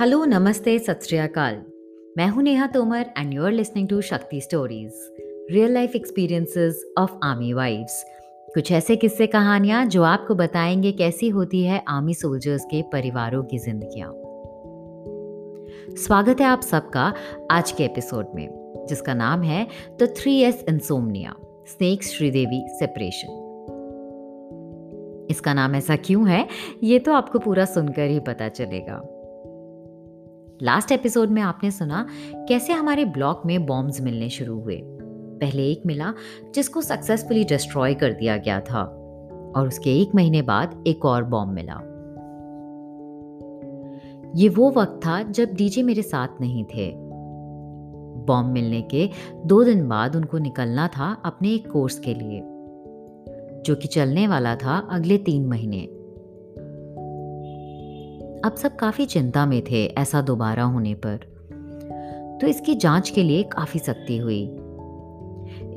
Hello नमस्ते, सत मैं हूँ Neha Tomar and you are listening to Shakti stories real life experiences of army wives कुछ ऐसे किस्से कहानियाँ जो आपको बताएँगे कैसी होती है आर्मी सोल्जर्स के परिवारों की जिंदगियाँ। स्वागत है आप सबका आज के एपिसोड में, जिसका नाम है the three S insomnia snakes Sridevi separation इसका नाम ऐसा क्यों है, ये तो आपको पूरा सुनकर ही पता चलेगा। लास्ट एपिसोड में आपने सुना कैसे हमारे ब्लॉक में बॉम्ब्स मिलने शुरू हुए। पहले एक मिला जिसको सक्सेसफुली डिस्ट्रॉय कर दिया गया था और उसके एक महीने बाद एक और बॉम्ब मिला। ये वो वक्त था जब डीजे मेरे साथ नहीं थे। बॉम्ब मिलने के दो दिन बाद उनको निकलना था अपने एक कोर्स के लिए, जो कि चलने वाला था अगले तीन महीने। अब सब काफ़ी चिंता में थे ऐसा दोबारा होने पर। तो इसकी जाँच के लिए काफ़ी सख्ती हुई।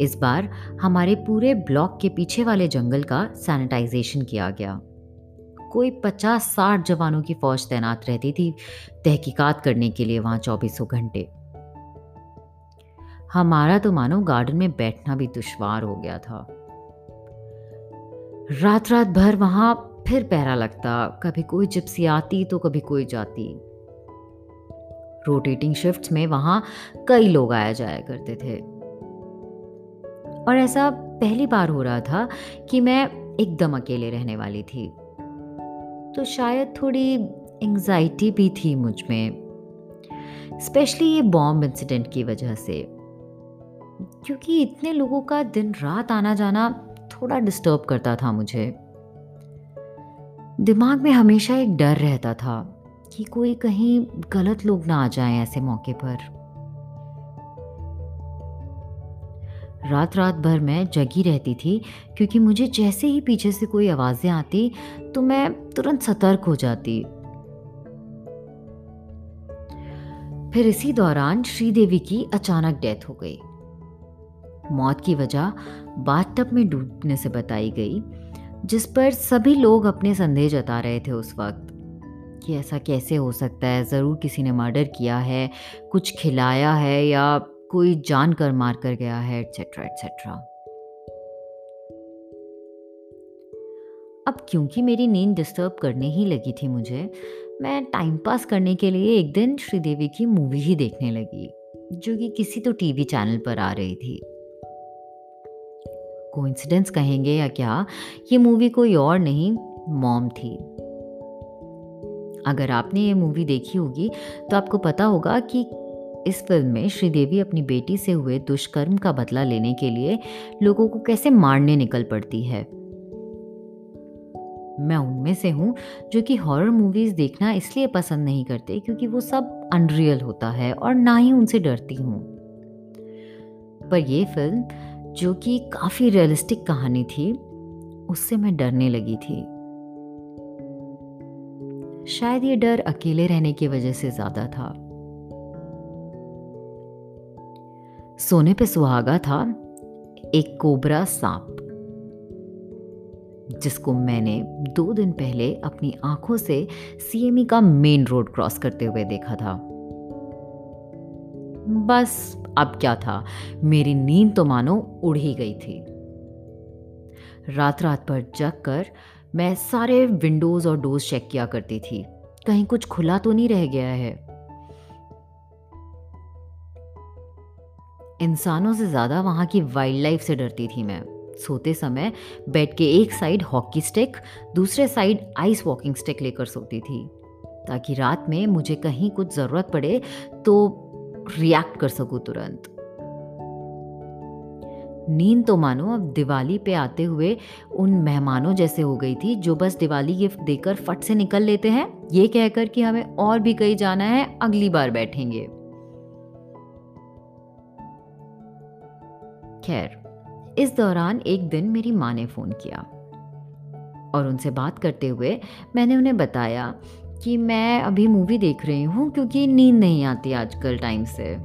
इस बार हमारे पूरे ब्लॉक के पीछे वाले जंगल का सैनिटाइजेशन किया गया। कोई पचास साठ जवानों की फौज तैनात रहती थी तहकीकात करने के लिए वहाँ चौबीसों घंटे। हमारा तो मानो गार्डन में बैठना भी दुश्वार हो गया था। रात रात भर वहाँ फिर पहरा लगता, कभी कोई जिप्सी आती तो कभी कोई जाती। रोटेटिंग शिफ्ट्स में वहाँ कई लोग आया जाया करते थे। और ऐसा पहली बार हो रहा था कि मैं एकदम अकेले रहने वाली थी। तो शायद थोड़ी एंजाइटी भी थी मुझमें। स्पेशली ये बॉम्ब इंसिडेंट की वजह से। क्योंकि इतने लोगों का दिन रात आना जाना थोड़ा डिस्टर्ब करता था मुझे। दिमाग में हमेशा एक डर रहता था कि कोई कहीं गलत लोग ना आ जाएँ ऐसे मौके पर। रात रात भर मैं जगी रहती थी, क्योंकि मुझे जैसे ही पीछे से कोई आवाज़ें आती तो मैं तुरंत सतर्क हो जाती। फिर इसी दौरान श्रीदेवी की अचानक डेथ हो गई। मौत की वजह बाथटब में डूबने से बताई गई। जिस पर सभी लोग अपने संदेह जता रहे थे उस वक्त, कि ऐसा कैसे हो सकता है? ज़रूर किसी ने मर्डर किया है, कुछ खिलाया है या कोई जान कर मार कर गया है एट्सेट्रा एट्सेट्रा अब क्योंकि मेरी नींद डिस्टर्ब करने ही लगी थी मुझे, मैं टाइम पास करने के लिए एक दिन श्रीदेवी की मूवी ही देखने लगी, जो कि किसी तो टीवी चैनल पर आ रही थी। कोइंसिडेंस कहेंगे या क्या, ये मूवी कोई और नहीं मॉम थी। अगर आपने ये मूवी देखी होगी तो आपको पता होगा कि इस फ़िल्म में श्रीदेवी अपनी बेटी से हुए दुष्कर्म का बदला लेने के लिए लोगों को कैसे मारने निकल पड़ती है। मैं उनमें से हूँ जो कि हॉरर मूवीज़ देखना इसलिए पसंद नहीं करते क्योंकि वो सब अनरियल होता है और ना ही उनसे डरती हूँ। पर यह फ़िल्म जो कि काफ़ी रियलिस्टिक कहानी थी, उससे मैं डरने लगी थी। शायद ये डर अकेले रहने की वजह से ज़्यादा था। सोने पे सुहागा था, एक कोबरा सांप, जिसको मैंने दो दिन पहले अपनी आँखों से सीएमई का मेन रोड क्रॉस करते हुए देखा था। बस अब क्या था? मेरी नींद तो मानो उड़ ही गई थी। रात रात पर जग कर मैं सारे विंडोज़ और डोर्स चेक किया करती थी। कहीं कुछ खुला तो नहीं रह गया है। इंसानों से ज़्यादा वहाँ की वाइल्ड लाइफ से डरती थी मैं। सोते समय बेड के एक साइड हॉकी स्टिक दूसरे साइड आइस वॉकिंग स्टिक लेकर सोती थी। ताकि रात में मुझे कहीं कुछ ज़रूरत पड़े तो रिएक्ट कर सकूँ तुरंत। नींद तो मानो अब दिवाली पे आते हुए उन मेहमानों जैसे हो गई थी जो बस दिवाली गिफ्ट देकर फट से निकल लेते हैं, ये कहकर कि हमें और भी कहीं जाना है, अगली बार बैठेंगे। खैर, इस दौरान एक दिन मेरी माँ ने फ़ोन किया और उनसे बात करते हुए मैंने उन्हें बताया कि मैं अभी मूवी देख रही हूँ क्योंकि नींद नहीं आती आजकल टाइम से।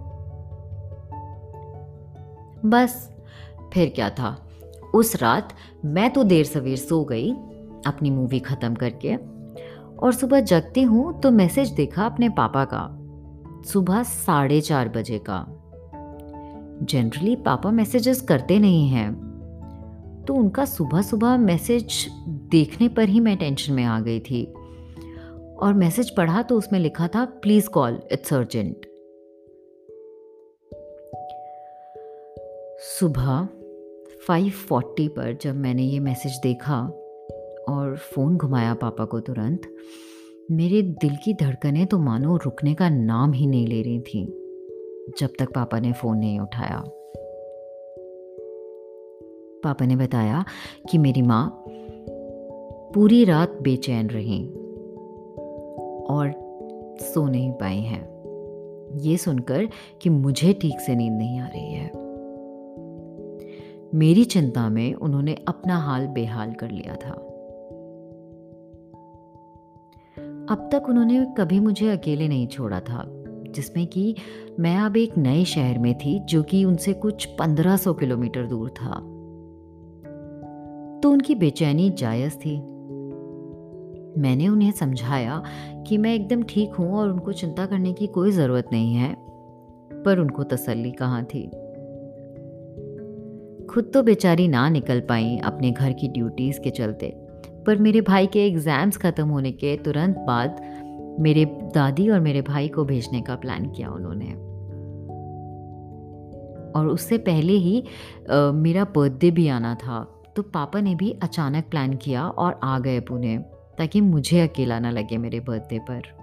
बस, फिर क्या था? उस रात मैं तो देर सवेर सो गई अपनी मूवी ख़त्म करके और सुबह जगती हूँ तो मैसेज देखा अपने पापा का। सुबह साढ़े चार बजे का। जनरली पापा मैसेजेस करते नहीं हैं। तो उनका सुबह सुबह मैसेज देखने पर ही मैं टेंशन में आ गई थी। और मैसेज पढ़ा तो उसमें लिखा था प्लीज़ कॉल इट्स अर्जेंट सुबह 5:40 पर जब मैंने ये मैसेज देखा और फ़ोन घुमाया पापा को तुरंत, मेरे दिल की धड़कनें तो मानो रुकने का नाम ही नहीं ले रही थी, जब तक पापा ने फ़ोन नहीं उठाया। पापा ने बताया कि मेरी माँ पूरी रात बेचैन रही। और सो नहीं पाई हैं। ये सुनकर कि मुझे ठीक से नींद नहीं आ रही है। मेरी चिंता में उन्होंने अपना हाल बेहाल कर लिया था। अब तक उन्होंने कभी मुझे अकेले नहीं छोड़ा था, जिसमें कि मैं अब एक नए शहर में थी, जो कि उनसे कुछ 1500 किलोमीटर दूर था। तो उनकी बेचैनी जायज़ थी। मैंने उन्हें समझाया कि मैं एकदम ठीक हूँ और उनको चिंता करने की कोई ज़रूरत नहीं है पर उनको तसल्ली कहाँ थी? खुद तो बेचारी ना निकल पाई अपने घर की ड्यूटीज़ के चलते पर मेरे भाई के एग्ज़ाम्स ख़त्म होने के तुरंत बाद मेरे दादी और मेरे भाई को भेजने का प्लान किया उन्होंने। और उससे पहले ही आ, मेरा बर्थडे भी आना था तो पापा ने भी अचानक प्लान किया और आ गए पुणे। ताकि मुझे अकेला ना लगे मेरे बर्थडे पर।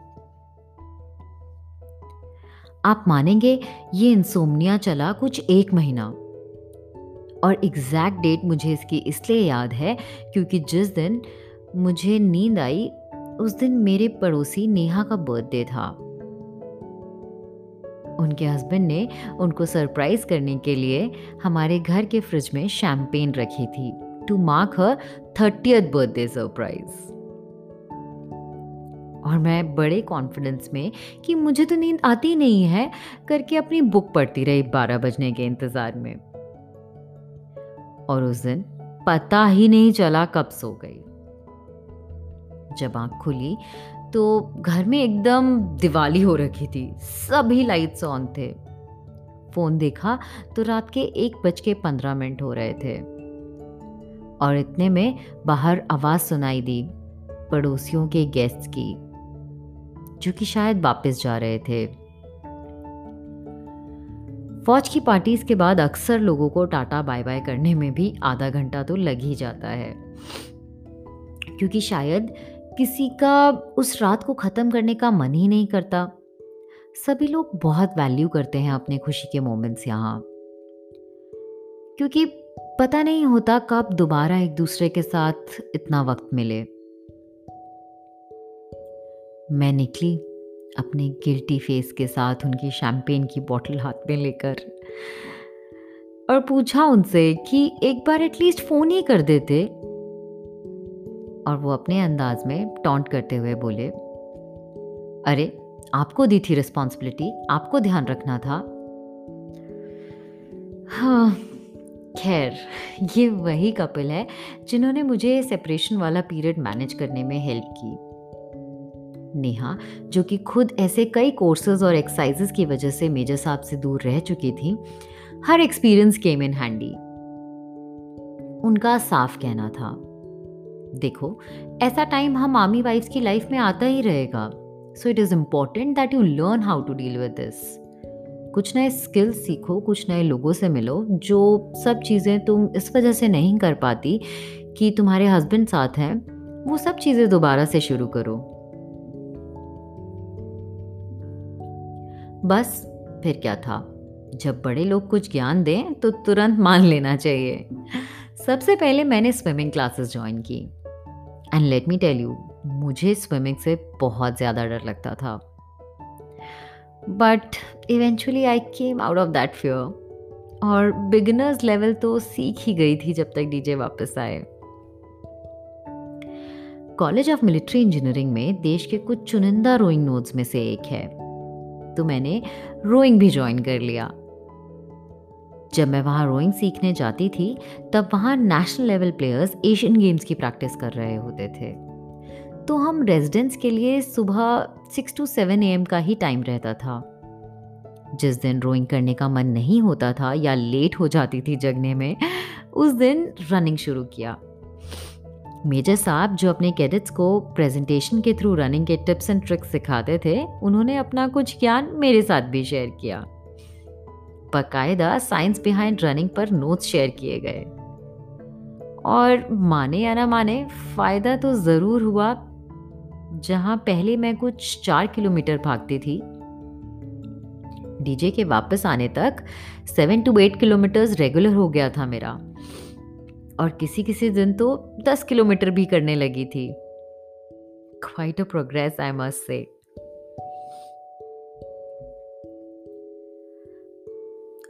आप मानेंगे, ये इंसोमनिया चला कुछ एक महीना। और एग्जैक्ट डेट मुझे इसकी इसलिए याद है, क्योंकि जिस दिन मुझे नींद आई, उस दिन मेरे पड़ोसी नेहा का बर्थडे था। उनके हस्बैंड ने उनको सरप्राइज़ करने के लिए हमारे घर के फ्रिज में शैम्पेन रखी थी। To mark her thirtieth birthday surprise और मैं बड़े कॉन्फिडेंस में कि मुझे तो नींद आती नहीं है, करके अपनी बुक पढ़ती रही बारह बजने के इंतज़ार में। और उस दिन पता ही नहीं चला कब सो गई। जब आँख खुली तो घर में एकदम दिवाली हो रखी थी, सभी लाइट्स ऑन थे। फ़ोन देखा तो रात के एक बज के पंद्रह मिनट हो रहे थे। और इतने में बाहर आवाज़ सुनाई दी, पड़ोसियों के गेस्ट की। जो कि शायद वापस जा रहे थे। फौज की पार्टीज़ के बाद अक्सर लोगों को टाटा बाय बाय करने में भी आधा घंटा तो लग ही जाता है। क्योंकि शायद किसी का उस रात को ख़त्म करने का मन ही नहीं करता। सभी लोग बहुत वैल्यू करते हैं अपने खुशी के मोमेंट्स यहाँ। क्योंकि पता नहीं होता कब दोबारा एक दूसरे के साथ इतना वक्त मिले। मैं निकली अपने गिल्टी फेस के साथ उनकी शैम्पेन की बोतल हाथ में लेकर और पूछा उनसे कि एक बार एटलीस्ट फ़ोन ही कर देते। और वो अपने अंदाज में टॉन्ट करते हुए बोले, अरे, आपको दी थी रिस्पॉन्सिबिलिटी आपको ध्यान रखना था? हाँ खैर, ये वही कपल है जिन्होंने मुझे सेपरेशन वाला पीरियड मैनेज करने में हेल्प की। नेहा, जो कि खुद ऐसे कई कोर्सेज और एक्सरसाइजेस की वजह से मेजर साहब से दूर रह चुकी थी, हर एक्सपीरियंस केम इन हैंडी उनका साफ़ कहना था, देखो, ऐसा टाइम हम आर्मी वाइफ्स की लाइफ में आता ही रहेगा so it is important that you learn how to deal with this कुछ नए स्किल्स सीखो, कुछ नए लोगों से मिलो, जो सब चीज़ें तुम इस वजह से नहीं कर पाती कि तुम्हारे हस्बैंड साथ हैं, वो सब चीज़ें दोबारा से शुरू करो। बस, फिर क्या था? जब बड़े लोग कुछ ज्ञान दें तो तुरंत मान लेना चाहिए। सबसे पहले मैंने स्विमिंग क्लासेस ज्वाइन की। And let me tell you मुझे स्विमिंग से बहुत ज़्यादा डर लगता था। But eventually I came out of that fear और बिगिनर्स लेवल तो सीख ही गई थी जब तक डीजे वापस आए। कॉलेज ऑफ़ मिलिट्री इंजीनियरिंग में देश के कुछ चुनिंदा रोइंग नोड्स में से एक है। तो मैंने रोइंग भी ज्वाइन कर लिया। जब मैं वहाँ रोइंग सीखने जाती थी, तब वहाँ national level players Asian games की प्रैक्टिस कर रहे होते थे। तो हम रेजिडेंस के लिए सुबह सिक्स टू सेवन ए का ही टाइम रहता था। जिस दिन रोइंग करने का मन नहीं होता था या लेट हो जाती थी जगने में, उस दिन रनिंग शुरू किया। मेजर साहब जो अपने कैडेट्स को प्रेजेंटेशन के थ्रू रनिंग के टिप्स एंड ट्रिक्स सिखाते थे, उन्होंने अपना कुछ ज्ञान मेरे साथ भी शेयर किया। बाकायदा साइंस बिहाइंड रनिंग पर नोट्स शेयर किए गए। और माने या ना माने, फ़ायदा तो ज़रूर हुआ, जहाँ पहले मैं कुछ चार किलोमीटर भागती थी। डीजे के वापस आने तक seven to eight kilometres regular हो गया था मेरा। और किसी किसी दिन तो दस किलोमीटर भी करने लगी थी। Quite a progress I must say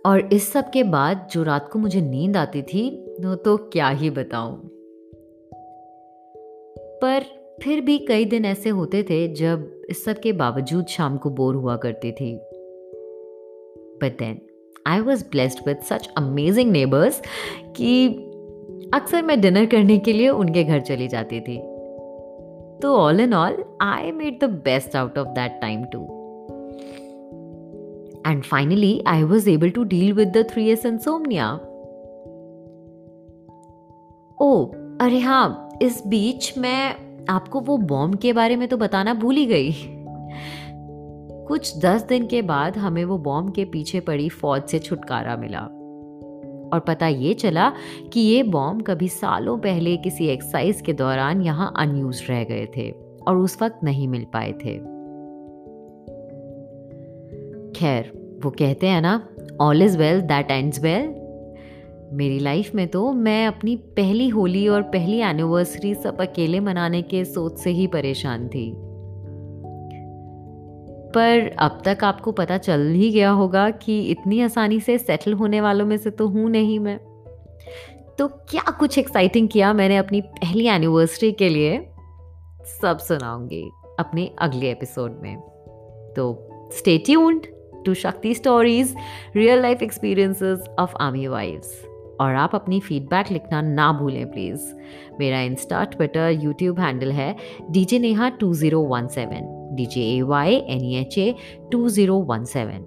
और इस सब के बाद जो रात को मुझे नींद आती थी, वो तो क्या ही बताऊँ। पर फिर भी कई दिन ऐसे होते थे जब इस सब के बावजूद शाम को बोर हुआ करती थी। But then I was blessed with such amazing neighbours कि अक्सर मैं डिनर करने के लिए उनके घर चली जाती थी। तो all in all I made the best out of that time too and finally I was able to deal with the three S insomnia ओ अरे हाँ इस बीच मैं आपको वो बॉम्ब के बारे में तो बताना भूल ही गई। कुछ दस दिन के बाद हमें वो बॉम्ब के पीछे पड़ी फौज से छुटकारा मिला। और पता ये चला कि ये बॉम्ब कभी सालों पहले किसी एक्सरसाइज के दौरान यहाँ अनयूज रह गए थे और उस वक्त नहीं मिल पाए थे। खैर, वो कहते हैं ना all is well that ends well मेरी लाइफ में तो मैं अपनी पहली होली और पहली एनिवर्सरी सब अकेले मनाने के सोच से ही परेशान थी। पर अब तक आपको पता चल ही गया होगा कि इतनी आसानी से सेटल होने वालों में से तो हूँ नहीं मैं। तो क्या कुछ एक्साइटिंग किया मैंने अपनी पहली एनिवर्सरी के लिए? सब सुनाऊँगी अपने अगले एपिसोड में। तो stay tuned to Shakti stories real life experiences of army wives और आप अपनी फीडबैक लिखना ना भूलें प्लीज़ मेरा इंस्टा ट्विटर यूट्यूब हैंडल है D J Neha two zero one seven D J A Y N E H A two zero one seven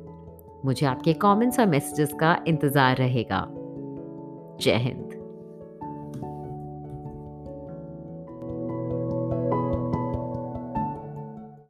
मुझे आपके कमेंट्स और मैसेजेस का इंतज़ार रहेगा। जय हिंद।